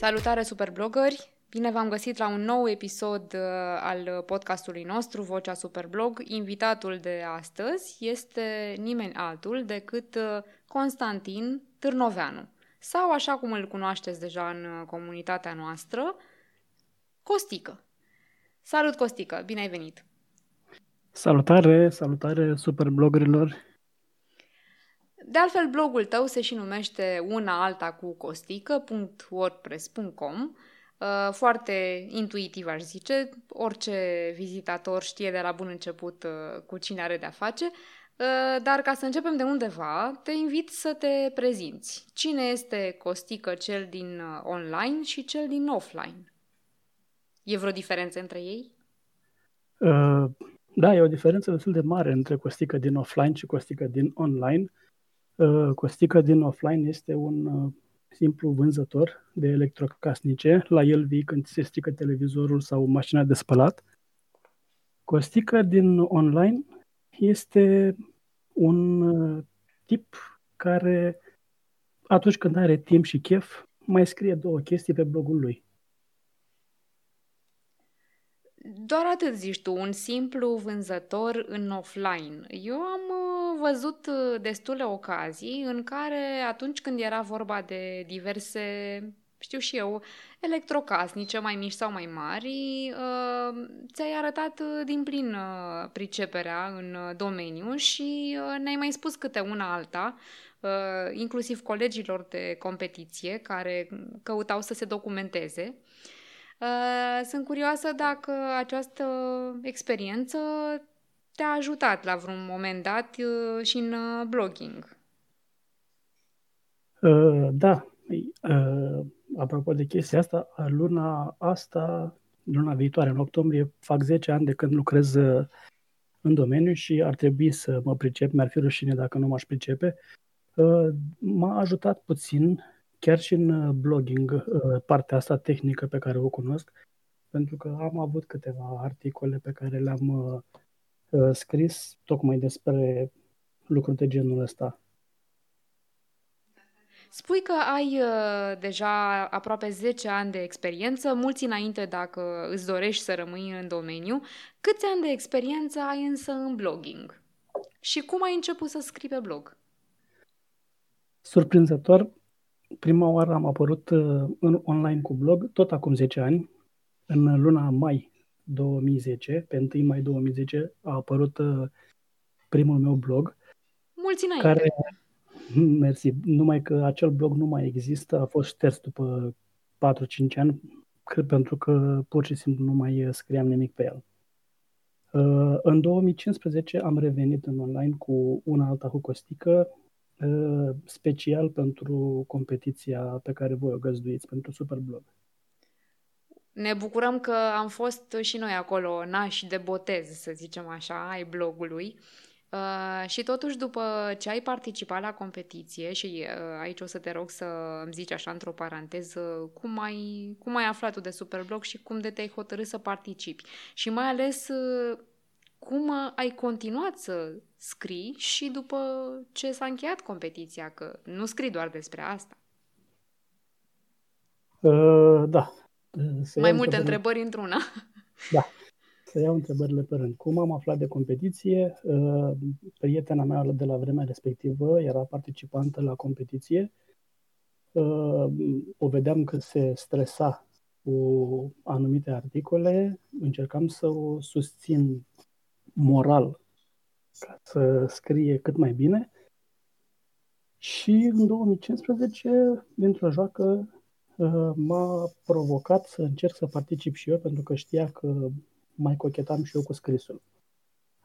Salutare superblogări! Bine v-am găsit la un nou episod uh, al podcastului nostru, Vocea Superblog. Invitatul de astăzi este nimeni altul decât uh, Constantin Târnoveanu, sau așa cum îl cunoașteți deja în uh, comunitatea noastră, Costică. Salut, Costică! Bine ai venit! Salutare, salutare superbloggerilor! De altfel, blogul tău se și numește una alta cu costică.wordpress.com uh, foarte intuitiv, aș zice. Orice vizitator știe de la bun început uh, cu cine are de-a face. Uh, dar ca să începem de undeva, te invit să te prezinți. Cine este Costică, cel din online și cel din offline? E vreo diferență între ei? Uh, da, e o diferență destul de mare între Costică din offline și Costică din online. Uh, Costică din offline este un uh, simplu vânzător de electrocasnice. La el vii când se strică televizorul sau mașina de spălat. Costică din online este un uh, tip care atunci când are timp și chef mai scrie două chestii pe blogul lui. Doar atât zici tu, un simplu vânzător în offline. Eu am uh, văzut uh, destule ocazii în care atunci când era vorba de diverse, știu și eu, electrocasnice mai mici sau mai mari, uh, ți-ai arătat din plin priceperea în domeniu și ne-ai mai spus câte una alta, inclusiv colegilor de competiție care căutau să se documenteze. Uh, sunt curioasă dacă această experiență te-a ajutat la vreun moment dat uh, și în uh, blogging. Da. Apropo de chestia asta, luna asta, luna viitoare, în octombrie, fac 10 ani de când lucrez în domeniu și ar trebui să mă pricep, mi-ar fi rușine dacă nu m-aș pricepe. M-a ajutat puțin chiar și în uh, blogging, uh, partea asta tehnică pe care o cunosc, pentru că am avut câteva articole pe care le-am uh, scris tocmai despre lucruri de genul ăsta. Spui că ai uh, deja aproape 10 ani de experiență, mulți înainte dacă îți dorești să rămâi în domeniu. Câți ani de experiență ai însă în blogging? Și cum ai început să scrii pe blog? Surprinzător, prima oară am apărut uh, în online cu blog, tot acum 10 ani, în luna mai 2010, pe 1 mai 2010 a apărut uh, primul meu blog. Mulți înainte. Care, mersi, numai că acel blog nu mai există, a fost șters după 4-5 ani, pentru că pur și simplu nu mai scriam nimic pe el. Uh, în 2015 am revenit în online cu una alta cu Costică, Uh, special pentru competiția pe care voi o găzduiți, pentru Superblog. Ne bucurăm că am fost și noi acolo nași de botez, să zicem așa, ai blogului. Uh, și totuși, după ce ai participat la competiție, și uh, aici o să te rog să îmi zici așa într-o paranteză, cum ai, cum ai aflat tu de Superblog și cum de te-ai hotărât să participi. Și mai ales, uh, cum uh, ai continuat să scrii și după ce s-a încheiat competiția, că nu scrii doar despre asta. Uh, da. Se Mai multe întrebări într-una. Da. Să iau întrebările pe rând. Cum am aflat de competiție? Uh, prietena mea de la vremea respectivă era participantă la competiție. Uh, o vedeam că se stresa cu anumite articole. Încercam să o susțin moral ca să scrie cât mai bine. Și în 2015, dintr-o joacă, uh, m-a provocat să încerc să particip și eu, pentru că știa că mai cochetam și eu cu scrisul.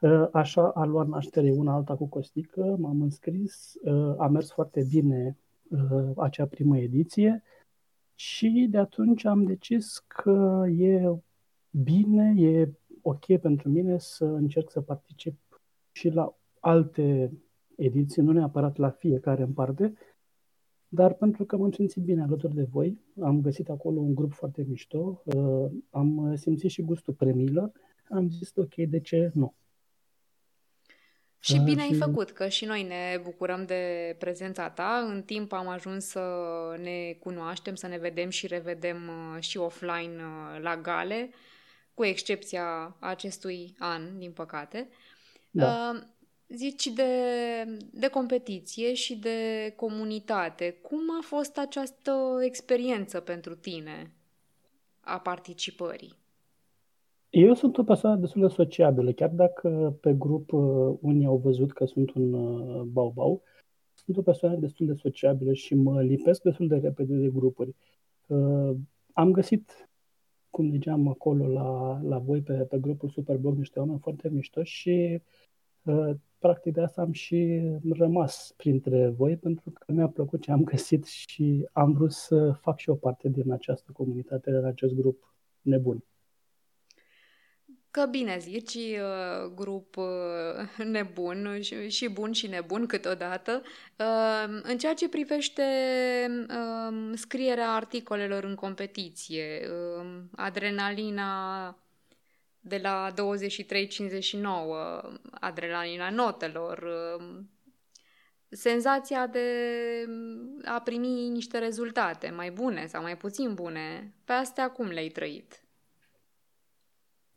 Uh, așa a luat naștere una alta cu Costică, m-am înscris, uh, a mers foarte bine acea primă ediție și de atunci am decis că e bine, e ok pentru mine să încerc să particip și la alte ediții, nu neapărat la fiecare în parte, dar pentru că m-am simțit bine alături de voi, am găsit acolo un grup foarte mișto, uh, am simțit și gustul premiilor, am zis ok, de ce nu? Și bine ai făcut, că și noi ne bucurăm de prezența ta. În timp am ajuns să ne cunoaștem, să ne vedem și revedem uh, și offline uh, la gale, cu excepția acestui an, din păcate. Da. Uh, zici de, de competiție și de comunitate. Cum a fost această experiență pentru tine a participării? Eu sunt o persoană destul de sociabilă, chiar dacă pe grup uh, unii au văzut că sunt un uh, bau-bau, sunt o persoană destul de sociabilă și mă lipesc destul de repede de grupuri. Uh, am găsit, cum ziceam acolo la, la voi pe, pe grupul Superblog, niște oameni foarte mișto și practic de asta am și rămas printre voi pentru că mi-a plăcut ce am găsit și am vrut să fac și o parte din această comunitate, din acest grup nebun. Că bine zici, uh, grup uh, nebun și bun și nebun câteodată. Uh, în ceea ce privește um, scrierea articolelor în competiție, um, adrenalina de la 23.59, adrenalina notelor, um, senzația de a primi niște rezultate mai bune sau mai puțin bune, pe astea cum le-ai trăit?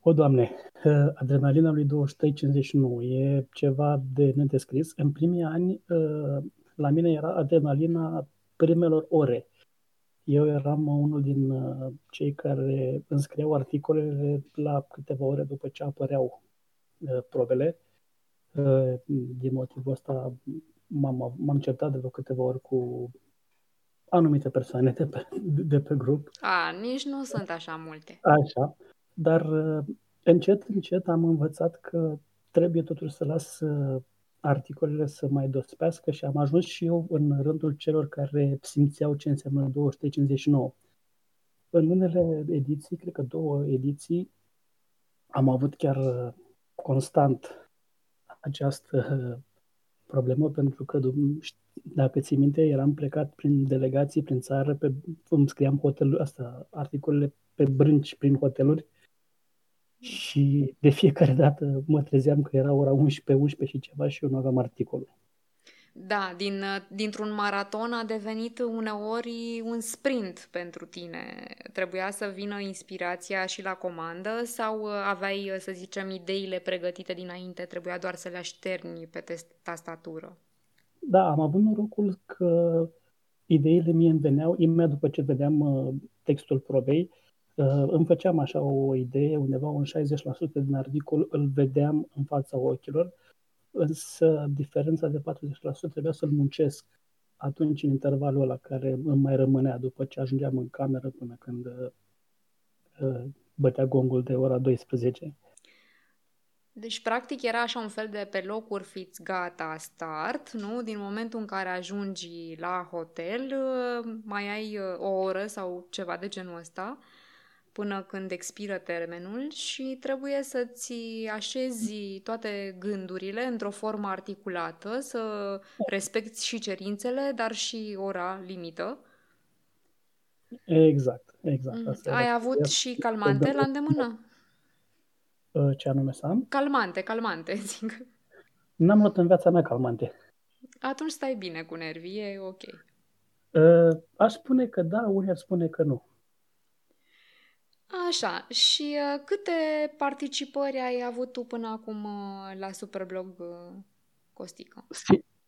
O, Doamne, ă, adrenalina lui 2359 e ceva de nedescris. În primii ani, ă, la mine era adrenalina primelor ore. Eu eram unul din ă, cei care înscriau articolele la câteva ore după ce apăreau probele. Din motivul ăsta m-am, m-am certat de vreo câteva ori cu anumite persoane de pe, de pe grup. A, nici nu sunt așa multe. Așa. Dar uh, încet, încet am învățat că trebuie totuși să las uh, articolele să mai dospească și am ajuns și eu în rândul celor care simțeau ce înseamnă 259. În unele ediții, cred că două ediții, am avut chiar uh, constant această problemă pentru că, dacă ții minte, eram plecat prin delegații, prin țară, pe, îmi scriam hotelul, asta, articolele pe brânci prin hoteluri și de fiecare dată mă trezeam că era ora 11, 11 și ceva și eu nu aveam articolul. Da, din, dintr-un maraton a devenit uneori un sprint pentru tine. Trebuia să vină inspirația și la comandă sau aveai, să zicem, ideile pregătite dinainte, trebuia doar să le așterni pe tastatură? Da, am avut norocul că ideile mie îmi veneau imediat după ce vedeam uh, textul probei Uh, îmi făceam așa o idee, undeva un 60% din articol îl vedeam în fața ochilor, însă diferența de 40% trebuia să-l muncesc atunci în intervalul ăla care îmi mai rămânea după ce ajungeam în cameră până când uh, bătea gongul de ora 12. Deci, practic, era așa un fel de pe locuri fiți gata start, nu? Din momentul în care ajungi la hotel, uh, mai ai o oră sau ceva de genul ăsta până când expiră termenul și trebuie să-ți așezi toate gândurile într-o formă articulată, să respecti și cerințele, dar și ora limită. Exact, exact. Mm. Asta Ai avut și calmante la îndemână? Uh, ce anume să am? Calmante, calmante, zic. N-am luat în viața mea calmante. Atunci stai bine cu nervii, e ok. Uh, aș spune că da, unii ar spune că nu. Așa, și uh, câte participări ai avut tu până acum uh, la Superblog uh, Costică?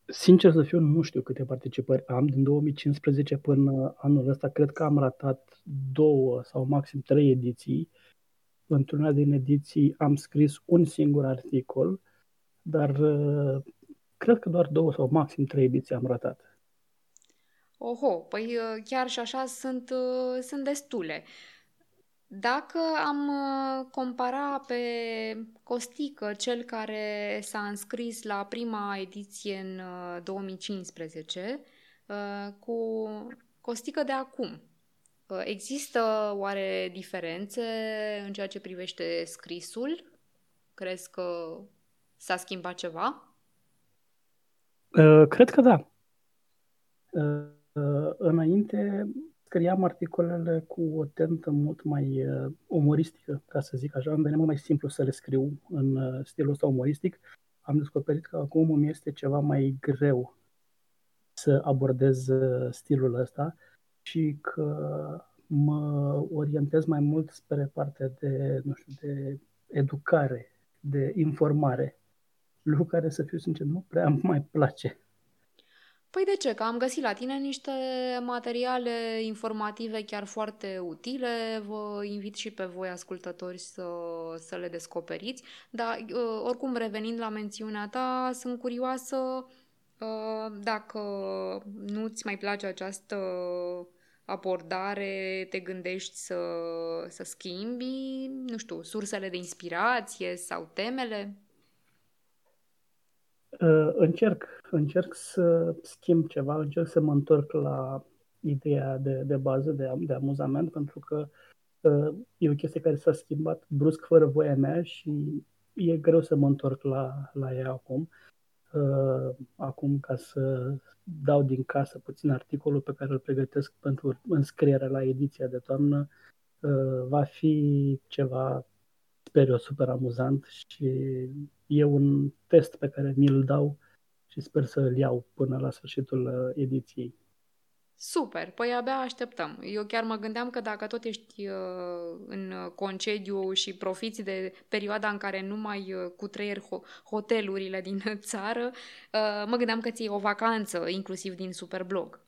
Sincer să fiu, nu știu câte participări am. Din 2015 până anul ăsta, cred că am ratat două sau maxim trei ediții. Într-una din ediții am scris un singur articol, dar uh, cred că doar două sau maxim trei ediții am ratat. Oho, păi uh, chiar și așa sunt, uh, sunt destule. Dacă am uh, compara pe Costică, cel care s-a înscris la prima ediție în 2015, uh, uh, cu Costică de acum, există oare diferențe în ceea ce privește scrisul? Crezi că s-a schimbat ceva? Cred că da. Înainte scriam articolele cu o tentă mult mai uh, umoristică, ca să zic așa. Îmi venea mult mai simplu să le scriu în uh, stilul ăsta umoristic. am descoperit că acum îmi este ceva mai greu să abordez uh, stilul ăsta și că mă orientez mai mult spre partea de, nu știu, de educare, de informare. Lucru care, să fiu sincer, nu prea mai place. Păi de ce? Că am găsit la tine niște materiale informative chiar foarte utile. Vă invit și pe voi, ascultători, să, să le descoperiți. Dar, uh, oricum, revenind la mențiunea ta, sunt curioasă uh, dacă nu-ți mai place această abordare, te gândești să, să schimbi, nu știu, sursele de inspirație sau temele? Uh, încerc, încerc să schimb ceva, încerc să mă întorc la ideea de, de bază, de, de amuzament, pentru că uh, e o chestie care s-a schimbat brusc, fără voia mea și e greu să mă întorc la, la ea acum. Uh, acum, ca să dau din casă puțin articolul pe care îl pregătesc pentru înscriere la ediția de toamnă, uh, va fi ceva, sper eu, super amuzant și e un test pe care mi-l dau și sper să îl iau până la sfârșitul uh, ediției. Super, păi abia așteptăm. Eu chiar mă gândeam că dacă tot ești uh, în concediu și profiți de perioada în care nu mai uh, cu trăier ho- hotelurile din țară, uh, mă gândeam că ți o vacanță, inclusiv din Superblog.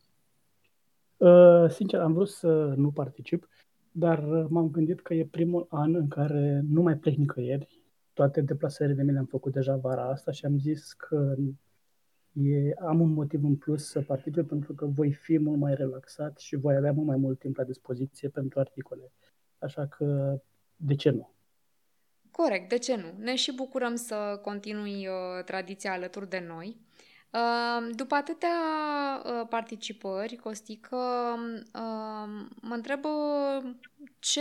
Uh, sincer, am vrut să nu particip, dar m-am gândit că e primul an în care nu mai plec nicăieri toate deplasările mele am făcut deja vara asta și am zis că e, am un motiv în plus să particip pentru că voi fi mult mai relaxat și voi avea mult mai mult timp la dispoziție pentru articole. Așa că, de ce nu? Corect, de ce nu? Ne și bucurăm să continui uh, tradiția alături de noi. Uh, după atâtea uh, participări, Costică, uh, mă întreb uh, ce,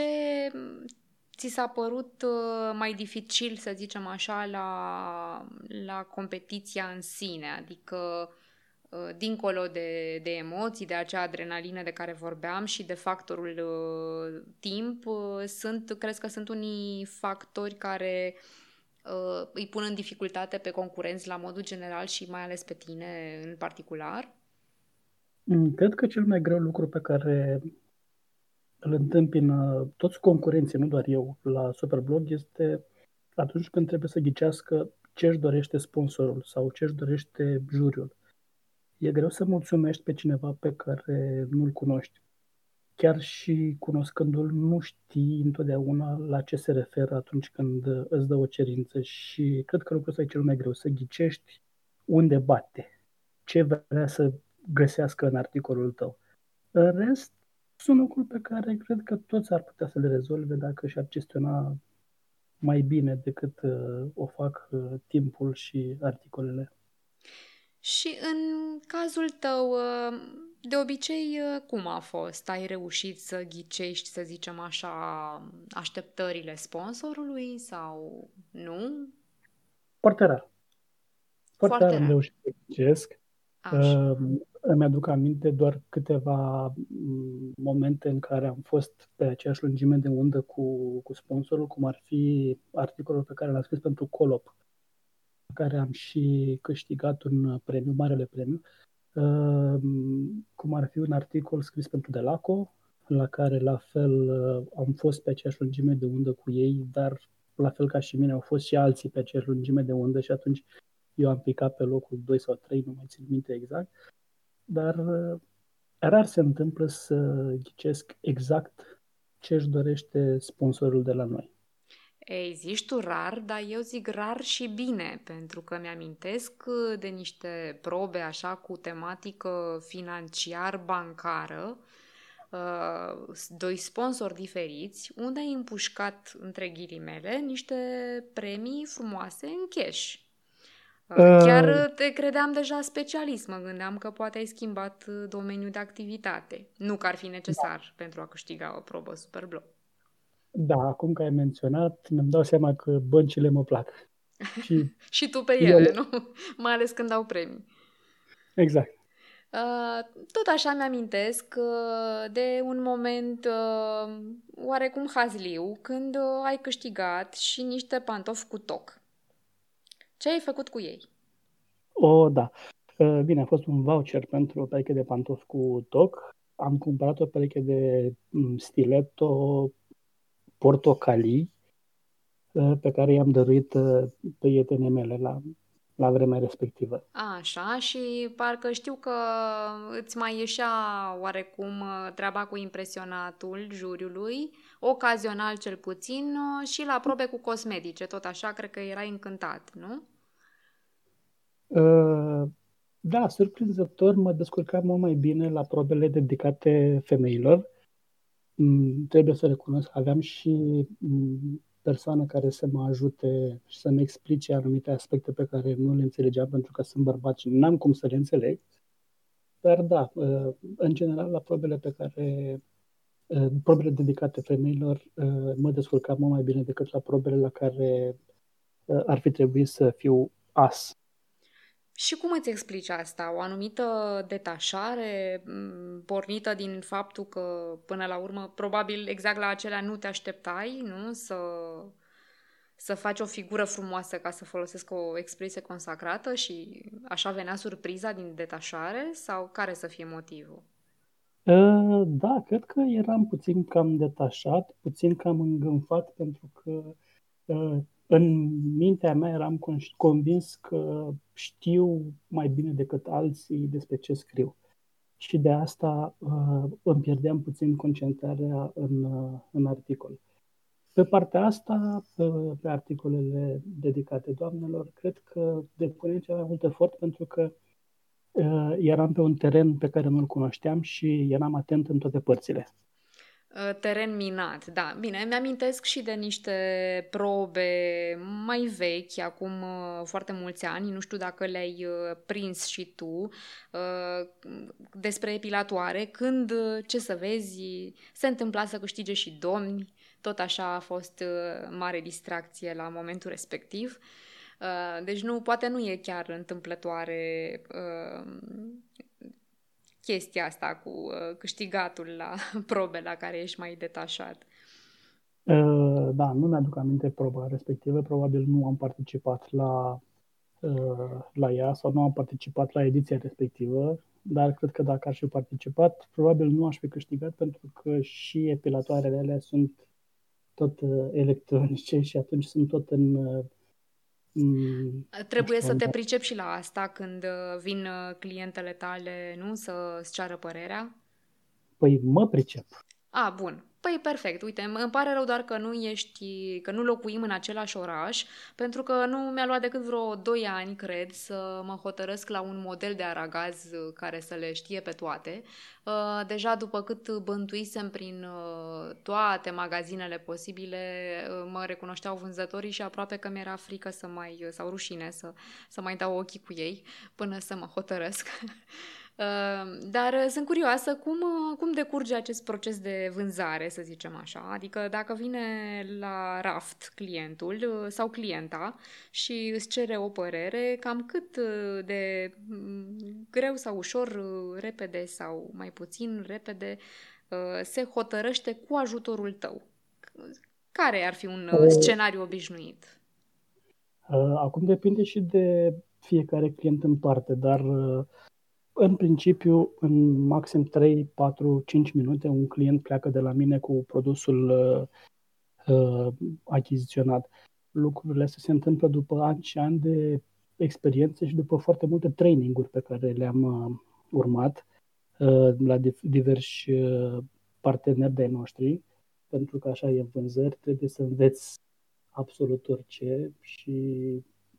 ți s-a părut uh, mai dificil, să zicem așa, la, la competiția în sine? Adică, uh, dincolo de, de emoții, de acea adrenalină de care vorbeam și de factorul uh, timp, sunt, crezi că sunt unii factori care îi pun în dificultate pe concurenți la modul general și mai ales pe tine în particular? Mm, cred că cel mai greu lucru pe care îl întâmpină toți concurenții, nu doar eu, la Superblog, este atunci când trebuie să ghicească ce își dorește sponsorul sau ce își dorește juriul. E greu să mulțumești pe cineva pe care nu-l cunoști. Chiar și cunoscându-l, nu știi întotdeauna la ce se referă atunci când îți dă o cerință și cred că lucrul ăsta e cel mai greu, să ghicești unde bate, ce vrea să găsească în articolul tău. În rest, sunt lucruri pe care cred că toți ar putea să le rezolve dacă și-ar gestiona mai bine decât uh, o fac uh, timpul și articolele. Și în cazul tău, uh, de obicei, uh, cum a fost? Ai reușit să ghicești, să zicem așa, așteptările sponsorului sau nu? Foarte rar. Foarte, Foarte rar am reușit să ghicesc. Așa. Uh, îmi aduc aminte doar câteva mm, momente în care am fost pe aceeași lungime de undă cu, cu sponsorul, cum ar fi articolul pe care l-am scris pentru Colop, care am și câștigat un premiu, marele premiu, uh, cum ar fi un articol scris pentru Delaco, la care la fel uh, am fost pe aceeași lungime de undă cu ei, dar la fel ca și mine au fost și alții pe aceeași lungime de undă și atunci eu am picat pe locul 2 sau 3, nu mai țin minte exact dar uh, rar se întâmplă să ghicesc exact ce își dorește sponsorul de la noi. Ei, zici tu rar, dar eu zic rar și bine, pentru că mi-amintesc uh, de niște probe așa cu tematică financiar-bancară, uh, doi sponsori diferiți, unde ai împușcat, între ghilimele, niște premii frumoase în cash. Chiar uh, te credeam deja specialist, mă gândeam că poate ai schimbat uh, domeniul de activitate. Nu că ar fi necesar da. pentru a câștiga o probă Superblog. Da, acum că ai menționat, mi-am dau seama că băncile mă plac. Și, și tu pe ele, ele, nu? Mai ales când au premii. Exact. Uh, tot așa mi-amintesc uh, de un moment uh, oarecum hazliu când uh, ai câștigat și niște pantofi cu toc. Ce ai făcut cu ei? O, da. Bine, a fost un voucher pentru o pereche de pantofi cu toc. Am cumpărat o pereche de mm, stiletto portocalii pe care i-am dăruit prietenii mele la la vremea respectivă. Așa, și parcă știu că îți mai ieșea oarecum uh, treaba cu impresionatul juriului, ocazional cel puțin, uh, și la probe cu cosmetice, tot așa, cred că erai încântat, nu? Uh, da, surprinzător, mă descurcam mult mai bine la probele dedicate femeilor. Mm, trebuie să recunosc că aveam și mm, persoană care să mă ajute și să-mi explice anumite aspecte pe care nu le înțelegeam pentru că sunt bărbat și n-am cum să le înțeleg. Dar da, uh, în general, la probele pe care uh, probele dedicate femeilor uh, mă descurcam mult mai bine decât la probele la care ar fi trebuit să fiu as și cum îți explici asta? O anumită detașare pornită din faptul că, până la urmă, probabil exact la acelea nu te așteptai, nu? Să, să faci o figură frumoasă, ca să folosesc o expresie consacrată și așa venea surpriza din detașare? Sau care să fie motivul? Ă, da, cred că eram puțin cam detașat, puțin cam îngânfat, pentru că ă, în mintea mea eram convins că știu mai bine decât alții despre ce scriu. Și de asta uh, îmi pierdeam puțin concentrarea în, uh, în articol. Pe partea asta, pe, pe articolele dedicate doamnelor, cred că depunem cel mai mult efort pentru că uh, eram pe un teren pe care nu-l cunoșteam și eram atent în toate părțile. Uh, teren minat, da. Bine, mi-amintesc și de niște probe mai vechi, acum uh, foarte mulți ani, nu știu dacă le-ai uh, prins și tu, despre epilatoare, când, ce să vezi, se întâmpla să câștige și domni, tot așa a fost mare distracție la momentul respectiv. Deci nu, poate nu e chiar întâmplătoare chestia asta cu uh, câștigatul la probe la care ești mai detașat? Uh, da, nu mi-aduc aminte proba respectivă. Probabil nu am participat la, uh, la ea sau nu am participat la ediția respectivă, dar cred că dacă aș fi participat, probabil nu aș fi câștigat pentru că și epilatoarele alea sunt tot electronice și atunci sunt tot în Mm, Trebuie să te pricep și la asta când uh, vin uh, clientele tale, nu? Să-ți ceară părerea? Păi mă pricep. A, bun. Păi perfect, uite, îmi pare rău doar că nu ești, că nu locuim în același oraș, pentru că nu mi-a luat decât vreo 2 ani, cred, să mă hotărăsc la un model de aragaz uh, care să le știe pe toate. Uh, deja după cât bântuisem prin uh, toate magazinele posibile, mă recunoșteau vânzătorii și aproape că mi-era frică să mai, sau rușine să, să mai dau ochii cu ei până să mă hotărăsc. Ehm, dar uh, sunt curioasă cum, uh, cum decurge acest proces de vânzare, să zicem așa. Adică dacă vine la raft clientul uh, sau clienta și îți cere o părere, cam cât de mm, greu sau ușor, repede sau mai puțin repede, se hotărăște cu ajutorul tău. Care ar fi un scenariu obișnuit? Acum depinde și de fiecare client în parte, dar în principiu, în maxim 3, 4, 5 minute, un client pleacă de la mine cu produsul uh, uh, achiziționat. Lucrurile astea se întâmplă după ani și ani de experiențe și după foarte multe traininguri pe care le-am uh, urmat uh, la diversi uh, parteneri de noștri, pentru că așa e vânzări, trebuie să înveți absolut orice și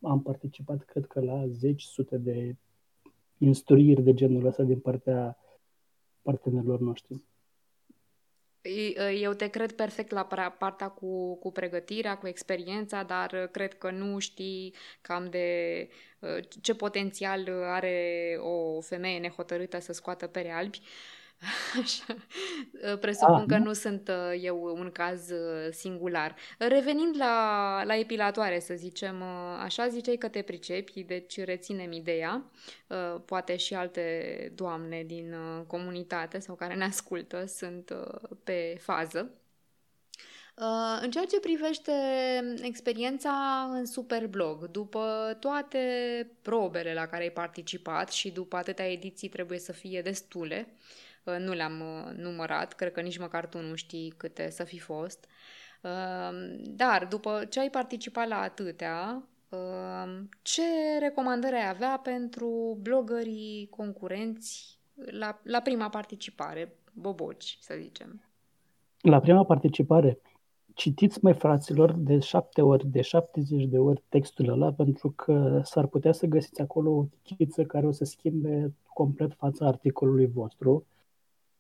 am participat, cred că, la zeci, sute de instruiri de genul ăsta din partea partenerilor noștri. Eu te cred perfect la partea cu, cu pregătirea, cu experiența, dar cred că nu știi cam de ce potențial are o femeie nehotărâtă să scoată pere albi. Așa. Presupun ah, că nu sunt uh, eu un caz uh, singular. Revenind la, la epilatoare, să zicem, uh, așa ziceai că te pricepi, deci reținem ideea. Poate și alte doamne din comunitate sau care ne ascultă sunt pe fază. Uh, în ceea ce privește experiența în Superblog, după toate probele la care ai participat și după atâtea ediții trebuie să fie destule, uh, nu le-am uh, numărat, cred că nici măcar tu nu știi câte să fi fost, dar după ce ai participat la atâtea, ce recomandări ai avea pentru blogării concurenți la, la prima participare, boboci, să zicem? La prima participare, citiți, mai fraților, de șapte ori, de 70 de ori textul ăla, pentru că s-ar putea să găsiți acolo o chiță care o să schimbe complet fața articolului vostru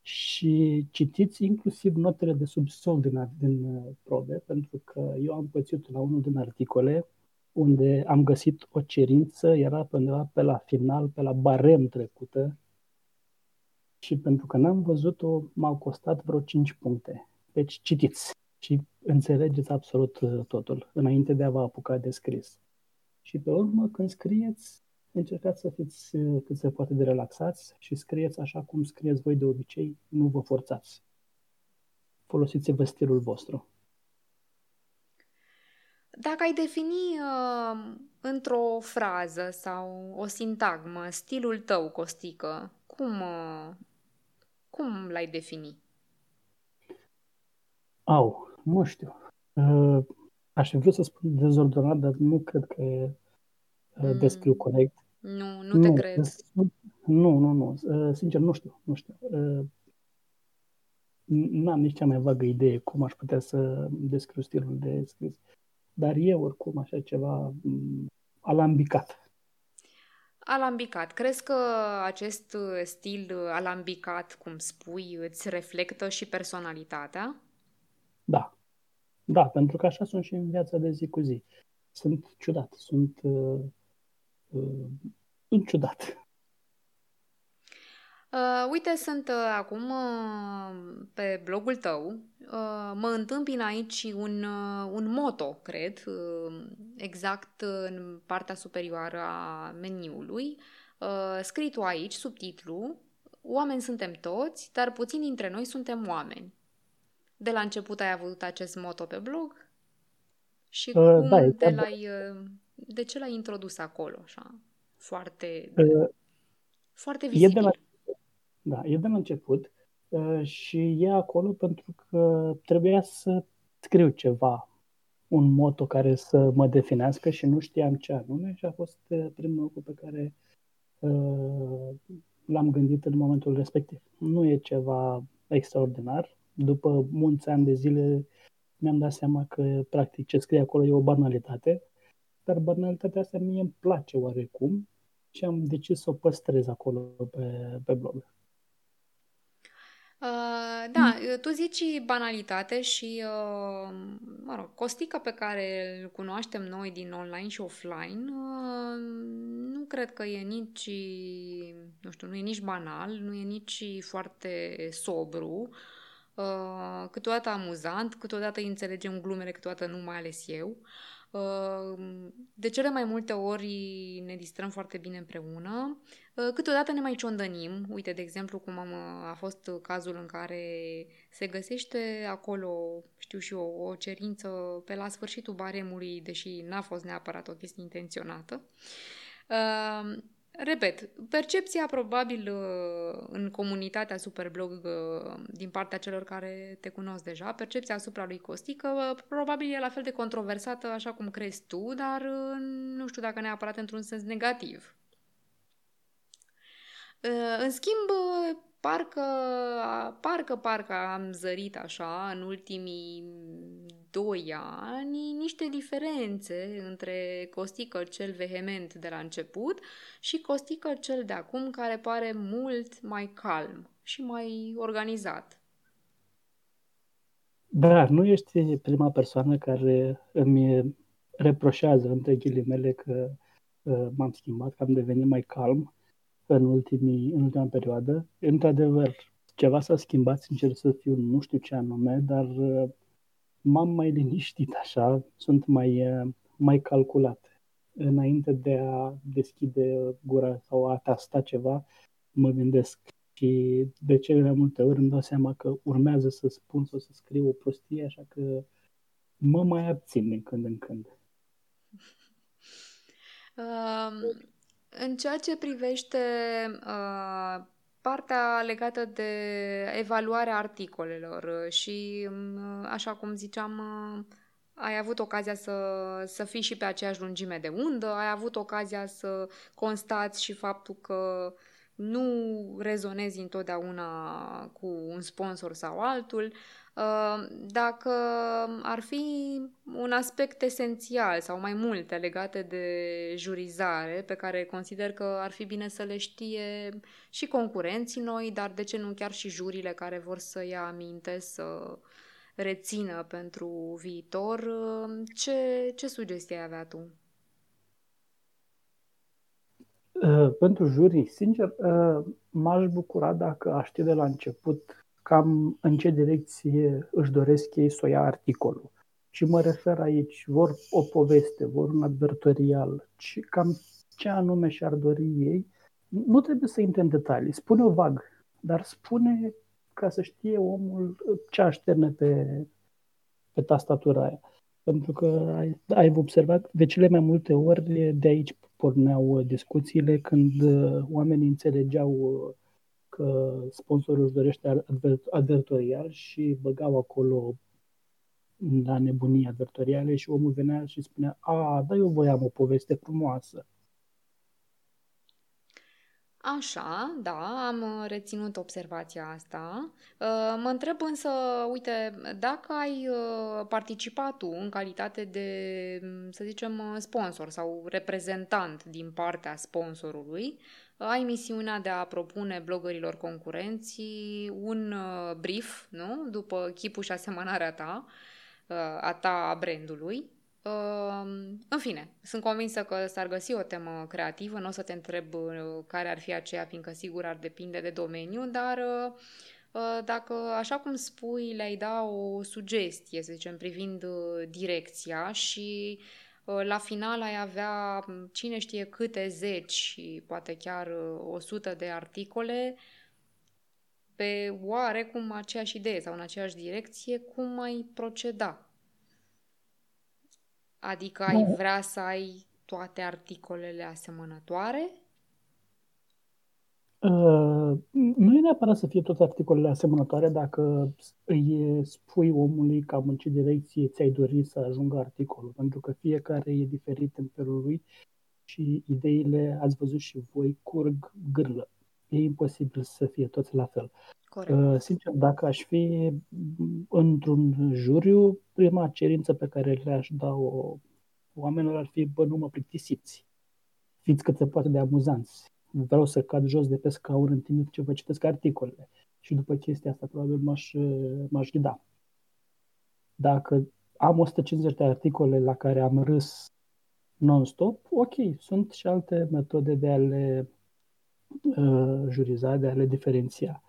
și citiți inclusiv notele de subsol din, din uh, probe, pentru că eu am pățit la unul din articole unde am găsit o cerință, era pe undeva pe la final, pe la barem trecută și pentru că n-am văzut-o, m-au costat vreo 5 puncte. Deci citiți și înțelegeți absolut uh, totul înainte de a vă apuca de scris. Și pe urmă, când scrieți, încercați să fiți uh, cât se poate de relaxați și scrieți așa cum scrieți voi de obicei, nu vă forțați. Folosiți-vă stilul vostru. Dacă ai defini uh, într-o frază sau o sintagmă stilul tău, Costică, cum, uh, cum l-ai defini? Au, nu știu. Uh, aș fi vrut să spun dezordonat, dar nu cred că uh, mm. descriu corect. Nu, nu te nu, cred. Nu, nu, nu. Uh, sincer, nu știu. Nu știu. Uh, n-am nici cea mai vagă idee cum aș putea să descriu stilul de scris. Dar e oricum așa ceva mm, alambicat. Alambicat. Crezi că acest stil alambicat, cum spui, îți reflectă și personalitatea? Da. Da, pentru că așa sunt și în viața de zi cu zi. Sunt ciudat, sunt, uh, uh, sunt ciudat. Uh, uite, sunt uh, acum uh, pe blogul tău. Uh, mă întâmpin aici un, uh, un moto, cred, uh, exact în partea superioară a meniului. Uh, scris tu aici, subtitlu, Oameni suntem toți, dar puțini dintre noi suntem oameni. De la început ai avut acest moto pe blog? Și uh, cum da, de, l-ai, uh, de ce l-ai introdus acolo, așa, foarte, uh, foarte vizibil? E de la, da, e de la început uh, și e acolo pentru că trebuia să scriu ceva, un moto care să mă definească și nu știam ce anume și a fost uh, primul lucru pe care uh, l-am gândit în momentul respectiv. Nu e ceva extraordinar, după mulți ani de zile mi-am dat seama că practic ce scrie acolo e o banalitate, dar banalitatea asta mie îmi place oarecum și am decis să o păstrez acolo pe, pe blog. Uh, da, mm. tu zici banalitate și, uh, mă rog, Costica pe care îl cunoaștem noi din online și offline, uh, nu cred că e nici, nu știu, nu e nici banal, nu e nici foarte sobru. Uh, Uh, câteodată amuzant, câteodată înțelegem glumele, câteodată nu, mai ales eu. Uh, de cele mai multe ori ne distrăm foarte bine împreună. Uh, câteodată ne mai ciondănim. Uite, de exemplu, cum am, a fost cazul în care se găsește acolo, știu și eu, o cerință pe la sfârșitul baremului, deși n-a fost neapărat o chestie intenționată. Repet, percepția probabil uh, în comunitatea Superblog uh, din partea celor care te cunosc deja, percepția asupra lui Costică uh, probabil e la fel de controversată așa cum crezi tu, dar nu știu dacă neapărat într-un sens negativ. În schimb, parcă, parcă, parcă am zărit așa în ultimii doi ani niște diferențe între Costică cel vehement de la început și Costică cel de acum care pare mult mai calm și mai organizat. Da, nu ești prima persoană care îmi reproșează, între ghilimele, că uh, m-am schimbat, că am devenit mai calm în, ultimii, în ultima perioadă. Într-adevăr, ceva s-a schimbat, sincer să fiu, nu știu ce anume, dar uh, m-am mai liniștit așa, sunt mai, uh, mai calculat. Înainte de a deschide gura sau a tasta ceva, mă gândesc și de cele mai multe ori îmi dau seama că urmează să spun sau să scriu o prostie, așa că mă mai abțin din când în când. Uh, în ceea ce privește uh, partea legată de evaluarea articolelor și, uh, așa cum ziceam, uh, ai avut ocazia să, să fii și pe aceeași lungime de undă, ai avut ocazia să constați și faptul că nu rezonezi întotdeauna cu un sponsor sau altul. Uh, dacă ar fi un aspect esențial sau mai multe legate de jurizare pe care consider că ar fi bine să le știe și concurenții noi, dar de ce nu chiar și jurile care vor să ia aminte să rețină pentru viitor, uh, ce, ce sugestii ai avea tu? Uh, pentru jurii, sincer, m-aș bucura dacă aș ști de la început cam în ce direcție își doresc ei să o ia articolul. Și mă refer aici, vor o poveste, vor un advertorial, și cam ce anume și-ar dori ei. Nu trebuie să intre în detalii, spune-o vag, dar spune ca să știe omul ce așterne pe, pe tastatura aia. Pentru că ai, ai observat, de cele mai multe ori de aici porneau discuțiile când oamenii înțelegeau că sponsorul își dorește advertorial și băgau acolo la nebunii advertoriale și omul venea și spunea, a, da, eu voiam o poveste frumoasă. Așa, da, am reținut observația asta. Uh, mă întreb însă, uite, dacă ai uh, participat tu în calitate de, să zicem, sponsor sau reprezentant din partea sponsorului, ai misiunea de a propune blogărilor concurenții un uh, brief, nu? După chipul și asemănarea ta, uh, a ta a brandului. Uh, în fine, sunt convinsă că s-ar găsi o temă creativă, nu o să te întreb care ar fi aceea, fiindcă sigur ar depinde de domeniu, dar dacă, așa cum spui, le-ai da o sugestie, să zicem, privind direcția și uh, Uh, la final ai avea cine știe câte zeci și poate chiar uh, o sută de articole pe oarecum aceeași idee sau în aceeași direcție, cum ai proceda? Adică ai da. vrea să ai toate articolele asemănătoare? Uh, nu e neapărat să fie toate articolele asemănătoare dacă îi spui omului cam în ce direcție ți-ai dori să ajungă articolul, pentru că fiecare e diferit în felul lui și ideile, ați văzut și voi, curg gârlă. E imposibil să fie toți la fel. Corect. Uh, sincer, dacă aș fi într-un juriu, prima cerință pe care le-aș da-o oamenilor ar fi, bă, nu mă plictisiți. Fiți cât se poate de amuzanți vreau să cad jos de pe scaun în timp ce vă citesc articolele. Și după chestia asta probabil m-aș, m-aș ghida. Dacă am 150 de articole la care am râs non-stop, ok, sunt și alte metode de a le uh, juriza, de a le diferenția.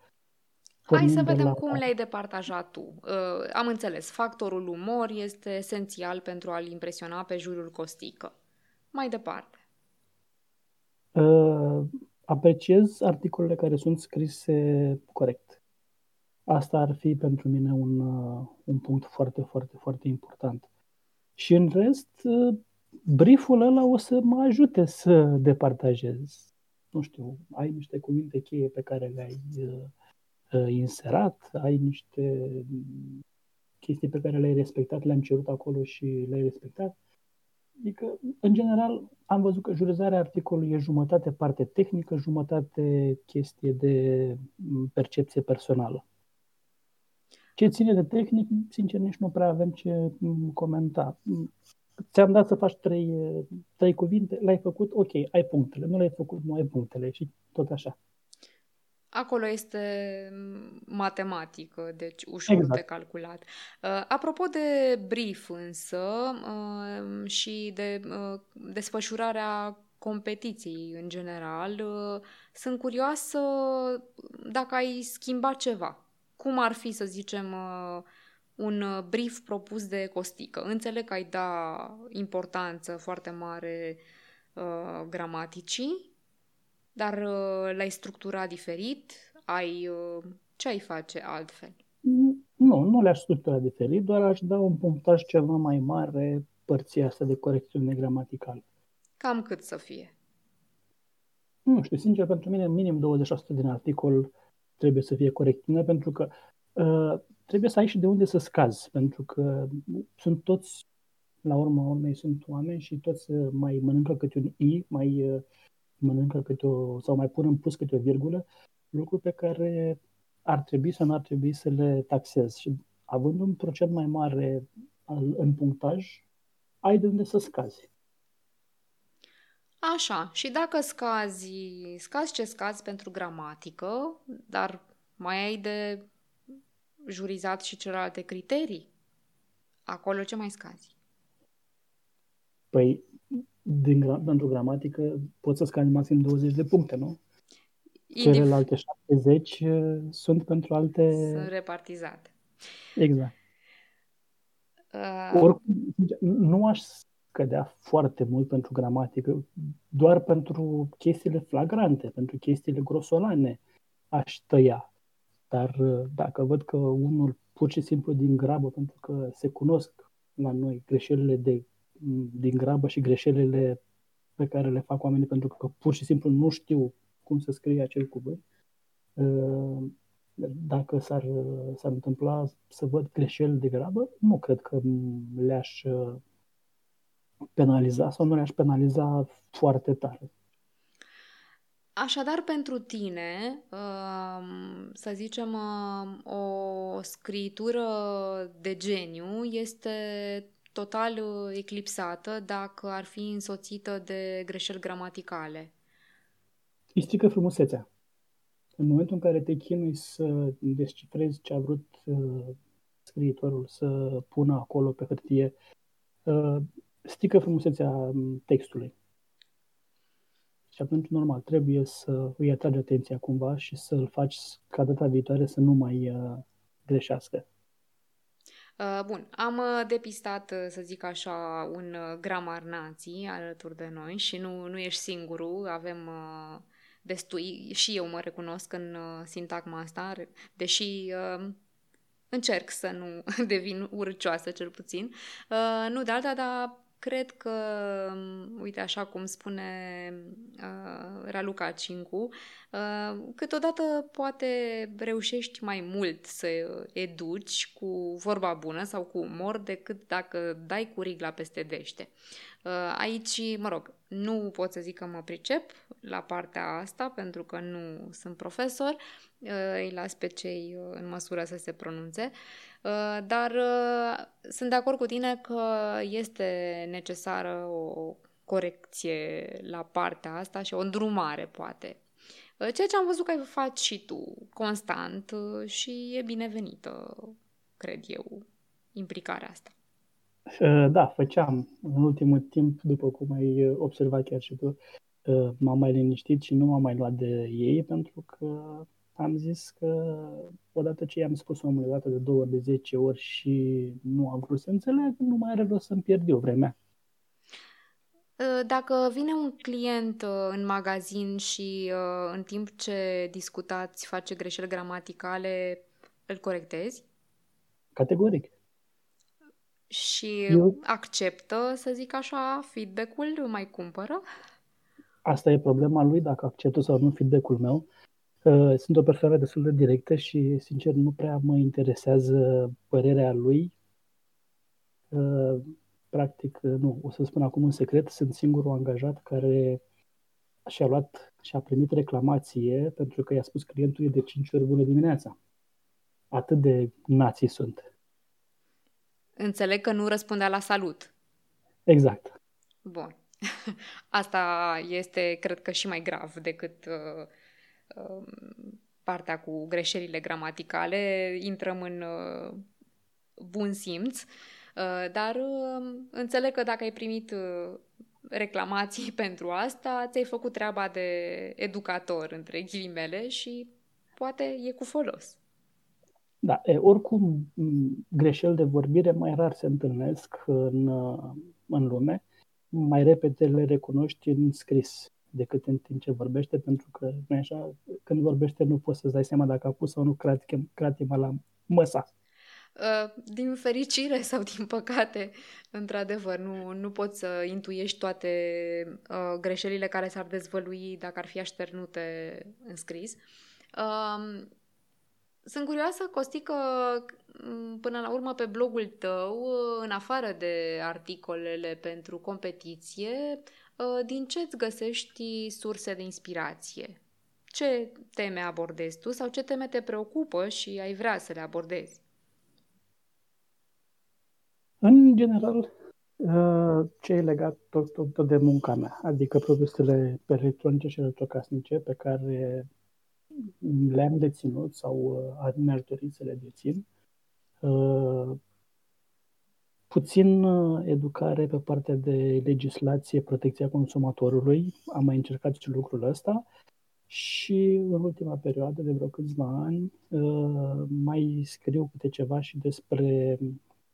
Hai să vedem la... cum le-ai departajat tu. Uh, am înțeles, factorul umor este esențial pentru a-l impresiona pe jurul Costică. Mai departe. Uh, apreciez articolele care sunt scrise corect. Asta ar fi pentru mine un, uh, un punct foarte, foarte, foarte important. Și în rest, uh, brieful ăla o să mă ajute să departajez. Nu știu, ai niște cuvinte cheie pe care le-ai uh, inserat, ai niște chestii pe care le-ai respectat, le-am cerut acolo și le-ai respectat. Adică, în general, am văzut că jurizarea articolului e jumătate parte tehnică, jumătate chestie de percepție personală. Ce ține de tehnic, sincer, nici nu prea avem ce comenta. Ți-am dat să faci trei, trei cuvinte, le-ai făcut, ok, ai punctele. Nu le-ai făcut, nu ai punctele și tot așa. Acolo este matematică, deci ușor exact. de calculat. Uh, apropo de brief însă uh, și de uh, desfășurarea competiției în general, uh, sunt curioasă dacă ai schimbat ceva. Cum ar fi, să zicem, uh, un brief propus de Costică? Înțeleg că ai da importanță foarte mare uh, gramaticii, dar uh, l-ai structurat diferit? Ai, uh, ce ai face altfel? Nu, Nu, nu le-aș structura diferit, doar aș da un punctaj ceva mai mare părții asta de corecțiune gramaticală. Cam cât să fie? Nu știu, sincer, pentru mine minim 20% din articol trebuie să fie corecțiune, pentru că uh, trebuie să ai și de unde să scazi, pentru că sunt toți, la urma urmei, sunt oameni și toți uh, mai mănâncă câte un i, mai uh, mănâncă câte o, sau mai pun în plus câte o virgulă, lucru pe care ar trebui sau nu ar trebui să le taxez. Și având un procent mai mare în punctaj, ai de unde să scazi. Așa, și dacă scazi, scazi ce scazi pentru gramatică, dar mai ai de jurizat și celelalte criterii, acolo ce mai scazi? Păi, din, pentru gramatică poți să scazi maxim 20 de puncte, nu? Celelalte 70 uh, sunt pentru alte... Sunt repartizate. Exact. Uh... Oricum, nu aș scădea foarte mult pentru gramatică, doar pentru chestiile flagrante, pentru chestiile grosolane aș tăia. Dar uh, dacă văd că unul pur și simplu din grabă, pentru că se cunosc la noi greșelile de, din grabă și greșelile pe care le fac oamenii pentru că pur și simplu nu știu cum să scrie acel cuvânt, uh, dacă s-ar, s-ar întâmpla să văd greșeli de grabă, nu cred că le-aș uh, penaliza sau nu le-aș penaliza foarte tare. Așadar, pentru tine, um, să zicem, um, o scritură de geniu este total uh, eclipsată dacă ar fi însoțită de greșeli gramaticale. Îi strică frumusețea. În momentul în care te chinui să descifrezi ce a vrut uh, scriitorul să pună acolo pe hârtie, uh, strică frumusețea um, textului. Și atunci, normal, trebuie să îi atragi atenția cumva și să-l faci ca data viitoare să nu mai uh, greșească. Uh, bun, am uh, depistat, uh, să zic așa, un gramar nații alături de noi și nu, nu ești singurul, avem destui, și eu mă recunosc în sintagma asta, deși încerc să nu devin urcioasă cel puțin. Nu de alta, dar cred că, uite, așa cum spune uh, Raluca Cincu, uh, câteodată poate reușești mai mult să educi cu vorba bună sau cu umor decât dacă dai cu rigla peste dește. Uh, aici, mă rog, nu pot să zic că mă pricep la partea asta pentru că nu sunt profesor, uh, îi las pe cei uh, în măsură să se pronunțe. Uh, dar uh, sunt de acord cu tine că este necesară o corecție la partea asta și o îndrumare, poate. Uh, ceea ce am văzut că ai faci și tu, constant, și e binevenită, cred eu, implicarea asta. Da, făceam. În ultimul timp, după cum ai observat chiar și tu, m-am mai liniștit și nu m-am mai luat de ei pentru că am zis că odată ce i-am spus omului dată de două ori, de zece ori și nu am vrut să înțeleg, nu mai are rost să-mi pierd eu vremea. Ă, dacă vine un client ă, în magazin și ă, în timp ce discutați face greșeli gramaticale, îl corectezi? Categoric. Și eu... acceptă, să zic așa, feedback-ul, mai cumpără? Asta e problema lui, dacă acceptă sau nu feedback-ul meu. Sunt o persoană destul de directă și, sincer, nu prea mă interesează părerea lui. Practic, nu, o să spun acum în secret, sunt singurul angajat care și-a luat și a primit reclamație pentru că i-a spus clientului de 5 ori bună dimineața. Atât de nații sunt. Înțeleg că nu răspundea la salut. Exact. Bun. Asta este, cred că, și mai grav decât uh, Um, partea cu greșelile gramaticale, intrăm în uh, bun simț, uh, dar um, înțeleg că dacă ai primit uh, reclamații pentru asta, ți-ai făcut treaba de educator, între ghilimele, și poate e cu folos. Da, e, oricum, greșeli de vorbire mai rar se întâlnesc în, în lume, mai repede le recunoști în scris decât în timp ce vorbește, pentru că nu așa, când vorbește nu poți să-ți dai seama dacă a pus sau nu cratima la măsa. Uh, din fericire sau din păcate, într-adevăr, nu, nu poți să intuiești toate uh, greșelile care s-ar dezvălui dacă ar fi așternute în scris. Uh, sunt curioasă, Costică, până la urmă pe blogul tău, în afară de articolele pentru competiție, uh, din ce îți găsești surse de inspirație? Ce teme abordezi tu sau ce teme te preocupă și ai vrea să le abordezi? În general, uh, ce e legat tot, tot, tot de munca mea, adică produsele electronice și electrocasnice pe care le-am deținut sau uh, mi-aș dori să le dețin. Uh, puțin educare pe partea de legislație, protecția consumatorului, am mai încercat și lucrul ăsta și în ultima perioadă, de vreo câțiva ani, mai scriu câte ceva și despre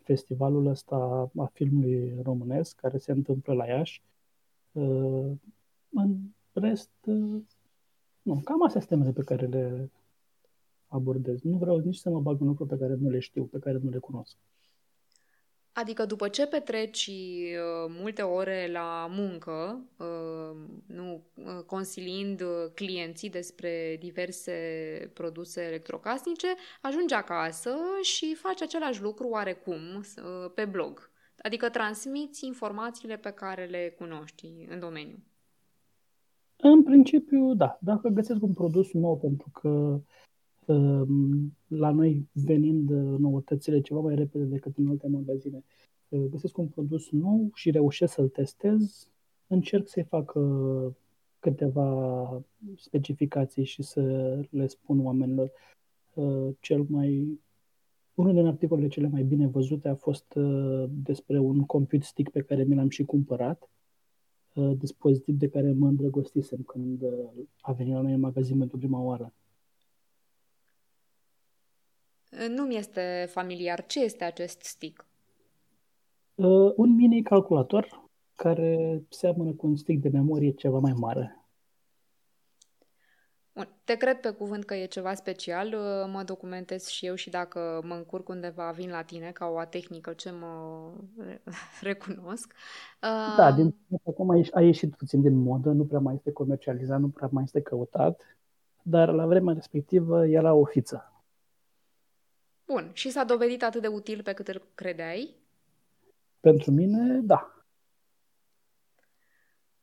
festivalul ăsta a filmului românesc care se întâmplă la Iași. Uh, în rest, uh, nu, cam astea sunt temele pe care le abordez. Nu vreau nici să mă bag în lucruri pe care nu le știu, pe care nu le cunosc. Adică după ce petreci uh, multe ore la muncă, uh, nu uh, consiliind clienții despre diverse produse electrocasnice, ajungi acasă și faci același lucru oarecum pe blog. Adică transmiți informațiile pe care le cunoști în domeniu. În principiu, da. Dacă găsesc un produs nou, pentru că la noi venind noutățile ceva mai repede decât în alte magazine, găsesc un produs nou și reușesc să-l testez, încerc să-i fac câteva specificații și să le spun oamenilor. Cel mai unul din articolele cele mai bine văzute a fost despre un compute stick pe care mi l-am și cumpărat, dispozitiv de care mă îndrăgostisem când a venit la noi în magazin pentru prima oară. Nu mi este familiar. Ce este acest stick? Uh, un mini calculator care seamănă cu un stick de memorie ceva mai mare. Bun. Te cred pe cuvânt că e ceva special, uh, mă documentez și eu și dacă mă încurc undeva vin la tine ca o tehnică ce mă recunosc. Uh... Da, din, acum a ieșit puțin din modă, nu prea mai este comercializat, nu prea mai este căutat, dar la vremea respectivă era o fiță. Bun. Și s-a dovedit atât de util pe cât îl credeai? Pentru mine, da.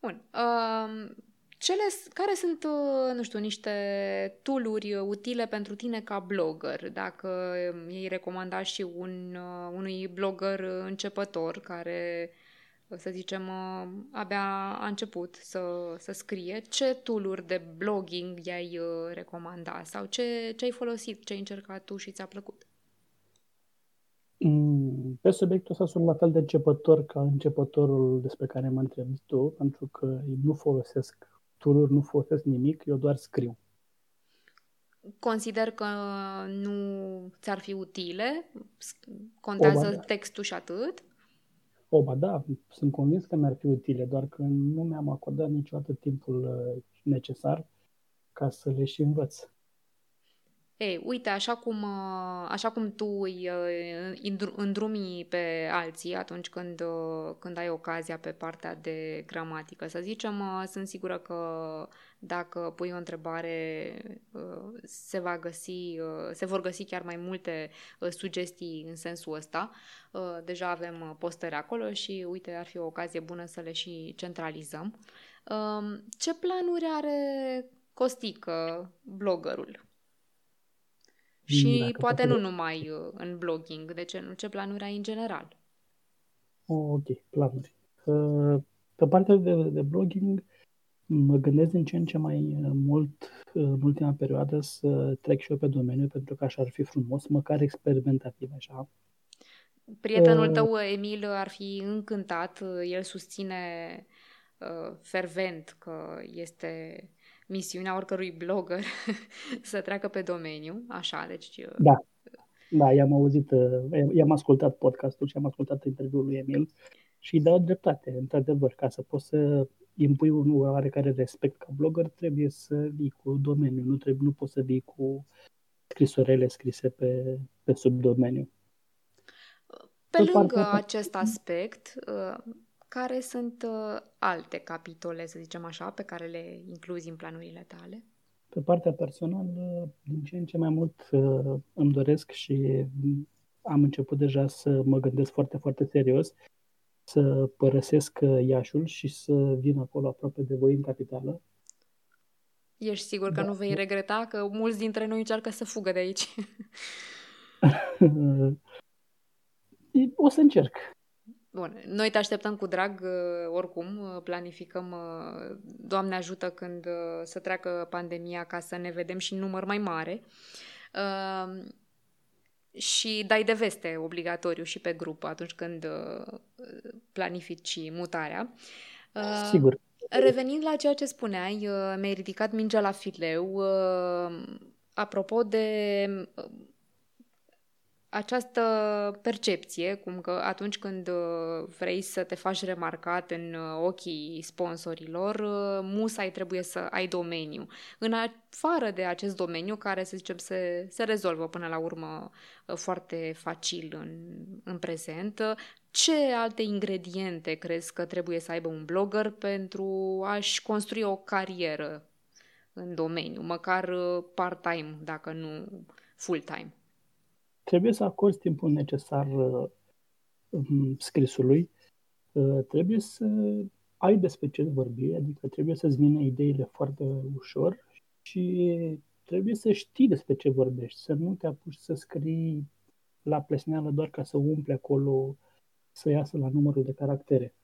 Bun. Uh, cele, care sunt, uh, nu știu, niște tooluri utile pentru tine ca blogger? Dacă ei recomanda și un, uh, unui blogger începător care, să zicem, uh, abia a început să, să scrie, ce tooluri de blogging i-ai recomanda? Sau ce, ce ai folosit, ce ai încercat tu și ți-a plăcut? Mm, pe subiectul ăsta sunt la fel de începător ca începătorul despre care mă întrebi tu, pentru că nu folosesc tool nu folosesc nimic, eu doar scriu. Consider că nu ți-ar fi utile? Contează Oba, da. textul și atât? Oba, da, sunt convins că mi-ar fi utile, doar că nu mi-am acordat niciodată timpul uh, necesar ca să le și învăț. Ei, uite, așa cum, uh, așa cum tu îi uh, îndrumi pe alții atunci când, uh, când ai ocazia pe partea de gramatică, să zicem, sunt sigură că dacă pui o întrebare se, va găsi, se vor găsi chiar mai multe sugestii în sensul ăsta. Deja avem postări acolo și uite, ar fi o ocazie bună să le și centralizăm. Um, ce planuri are Costică, bloggerul? Și Dacă poate nu numai uh, în blogging, de ce nu? Ce planuri ai în general? Ok, planuri. Uh, pe partea de, de blogging, mă gândesc din ce în ce mai uh, mult în ultima perioadă să trec și eu pe domeniu, pentru că așa ar fi frumos, măcar experimentativ așa. Prietenul tău, Emil, ar fi încântat. El susține uh, fervent că este misiunea oricărui blogger să treacă pe domeniu, așa, deci... Uh, da, da, i-am auzit, uh, i-am ascultat podcastul și am ascultat interviul lui Emil și îi dau dreptate, într-adevăr, ca să poți să impui un oarecare respect ca blogger, trebuie să vii cu domeniu, nu, trebuie, nu poți să vii cu scrisorele scrise pe, pe subdomeniu. pe, pe lângă partea... acest aspect, uh, care sunt uh, alte capitole, să zicem așa, pe care le incluzi în planurile tale? Pe partea personală, din ce în ce mai mult uh, îmi doresc și am început deja să mă gândesc foarte, foarte serios să părăsesc Iașul și să vin acolo aproape de voi în capitală. Ești sigur că da. nu vei regreta că mulți dintre noi încearcă să fugă de aici? o să încerc. Bun, noi te așteptăm cu drag uh, oricum, uh, planificăm, uh, Doamne ajută când să treacă pandemia ca să ne vedem și în număr mai mare. Și dai de veste obligatoriu și pe grup atunci când planifici mutarea. Sigur. Revenind la ceea ce spuneai, mi-ai ridicat mingea la fileu. Apropo de această percepție, cum că atunci când uh, vrei să te faci remarcat în uh, ochii sponsorilor, uh, musai trebuie să ai domeniu. În afară de acest domeniu, care, să zicem, se, se rezolvă până la urmă foarte facil în, în prezent, ce alte ingrediente crezi că trebuie să aibă un blogger pentru a-și construi o carieră în domeniu, măcar part-time, dacă nu full-time? Trebuie să acorzi timpul necesar uh, scrisului, uh, trebuie să ai despre ce vorbi, adică trebuie să-ți vină ideile foarte ușor și trebuie să știi despre ce vorbești, să nu te apuci să scrii la plesneală doar ca să umple acolo, să iasă la numărul de caractere.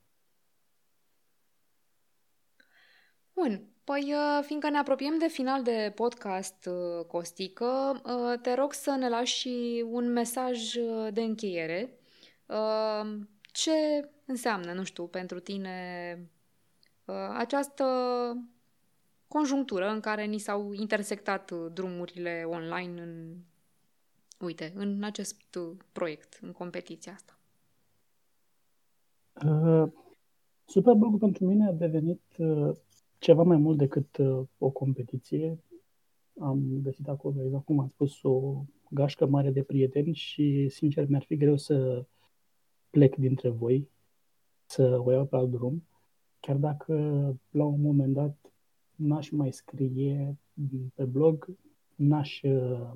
Bun. Păi, uh, fiindcă ne apropiem de final de podcast, uh, Costică, uh, te rog să ne lași și un mesaj de încheiere. Ce înseamnă, nu știu, pentru tine această conjunctură în care ni s-au intersectat drumurile online în, uite, în acest proiect, în competiția asta? Uh, Superblog pentru mine a devenit uh, ceva mai mult decât uh, o competiție. Am găsit acolo, exact cum am spus, o gașcă mare de prieteni și, sincer, mi-ar fi greu să plec dintre voi, să o iau pe alt drum, chiar dacă la un moment dat n-aș mai scrie pe blog, n-aș, uh,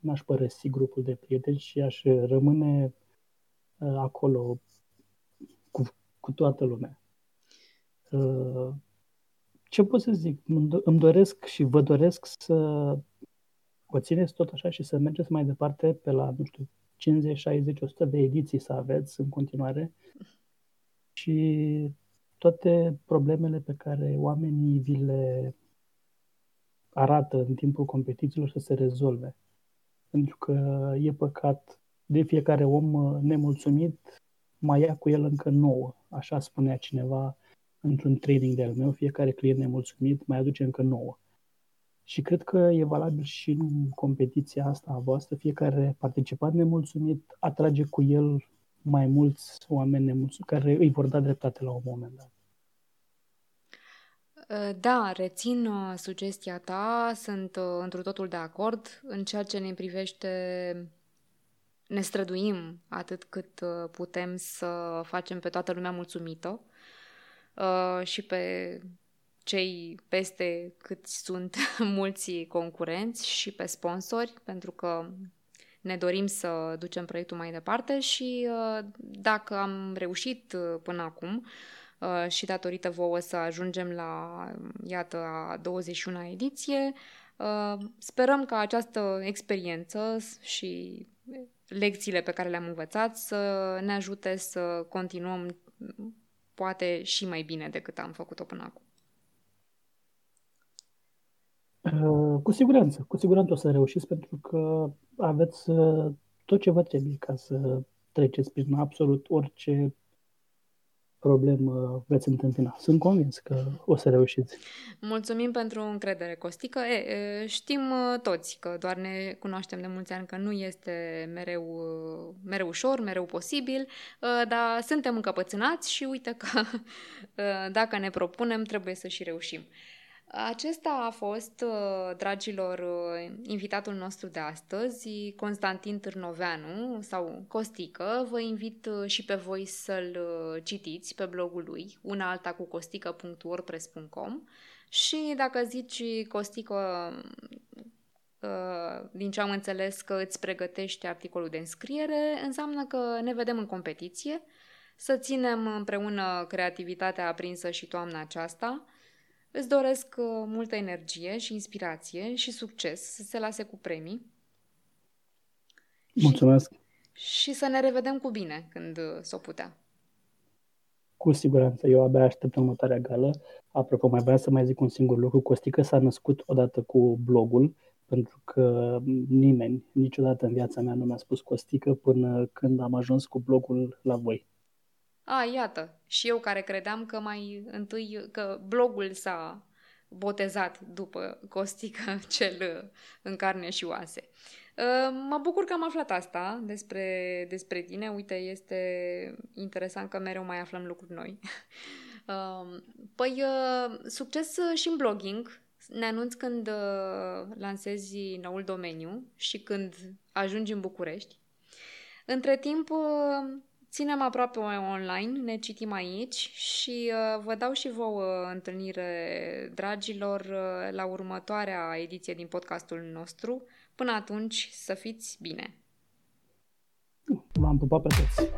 n-aș părăsi grupul de prieteni și aș rămâne uh, acolo cu, cu toată lumea ce pot să zic? Îmi doresc și vă doresc să o țineți tot așa și să mergeți mai departe pe la, nu știu, 50, 60, 100 de ediții să aveți în continuare și toate problemele pe care oamenii vi le arată în timpul competițiilor să se rezolve. Pentru că e păcat de fiecare om nemulțumit mai ia cu el încă nouă. Așa spunea cineva într-un training de-al meu, fiecare client nemulțumit mai aduce încă nouă. Și cred că e valabil și în competiția asta a voastră, fiecare participant nemulțumit atrage cu el mai mulți oameni nemulțumiți care îi vor da dreptate la un moment dat. Uh, da, rețin uh, sugestia ta, sunt uh, într totul de acord. În ceea ce ne privește, ne străduim atât cât putem să facem pe toată lumea mulțumită uh, și pe cei peste cât sunt mulți concurenți și pe sponsori, pentru că ne dorim să ducem proiectul mai departe și uh, dacă am reușit uh, până acum uh, și datorită vouă să ajungem la, iată, a 21-a ediție, sperăm că această experiență și lecțiile pe care le-am învățat să ne ajute să continuăm poate și mai bine decât am făcut-o până acum. Uh, cu siguranță, cu siguranță o să reușiți pentru că aveți uh, tot ce vă trebuie ca să treceți prin absolut orice problemă veți întâmpina. Sunt convins că o să reușiți. Mulțumim pentru încredere, Costică. E, știm uh, toți că doar ne cunoaștem de mulți ani că nu este mereu, uh, mereu ușor, mereu posibil, uh, dar suntem încăpățânați și uite că dacă ne propunem, trebuie să și reușim. Acesta a fost, uh, dragilor, uh, invitatul nostru de astăzi, Constantin Târnoveanu sau Costică. Vă invit uh, și pe voi să-l citiți pe blogul lui, una alta cu costică.wordpress.com și dacă zici Costică, din ce am înțeles că îți pregătești articolul de înscriere, înseamnă că ne vedem în competiție, să ținem împreună creativitatea aprinsă și toamna aceasta – Îți doresc uh, multă energie și inspirație și succes, să se lase cu premii. Mulțumesc! Și, și să ne revedem cu bine când uh, s-o putea. Cu siguranță, eu abia aștept următoarea gală. Apropo, mai vreau să mai zic un singur lucru. Costică s-a născut odată cu blogul, pentru că nimeni, niciodată în viața mea nu mi-a spus Costică până când am ajuns cu blogul la voi. A, iată, și eu care credeam că mai întâi, că blogul s-a botezat după Costică cel în carne și oase. Ă, mă bucur că am aflat asta despre, despre tine. Uite, este interesant că mereu mai aflăm lucruri noi. Ă, păi, ă, succes și în blogging. Ne anunț când lansezi noul domeniu și când ajungi în București. Între timp, Ținem aproape online, ne citim aici și uh, vă dau și vouă întâlnire, dragilor, uh, la următoarea ediție din podcastul nostru. Până atunci, să fiți bine! V-am pupat pe toți!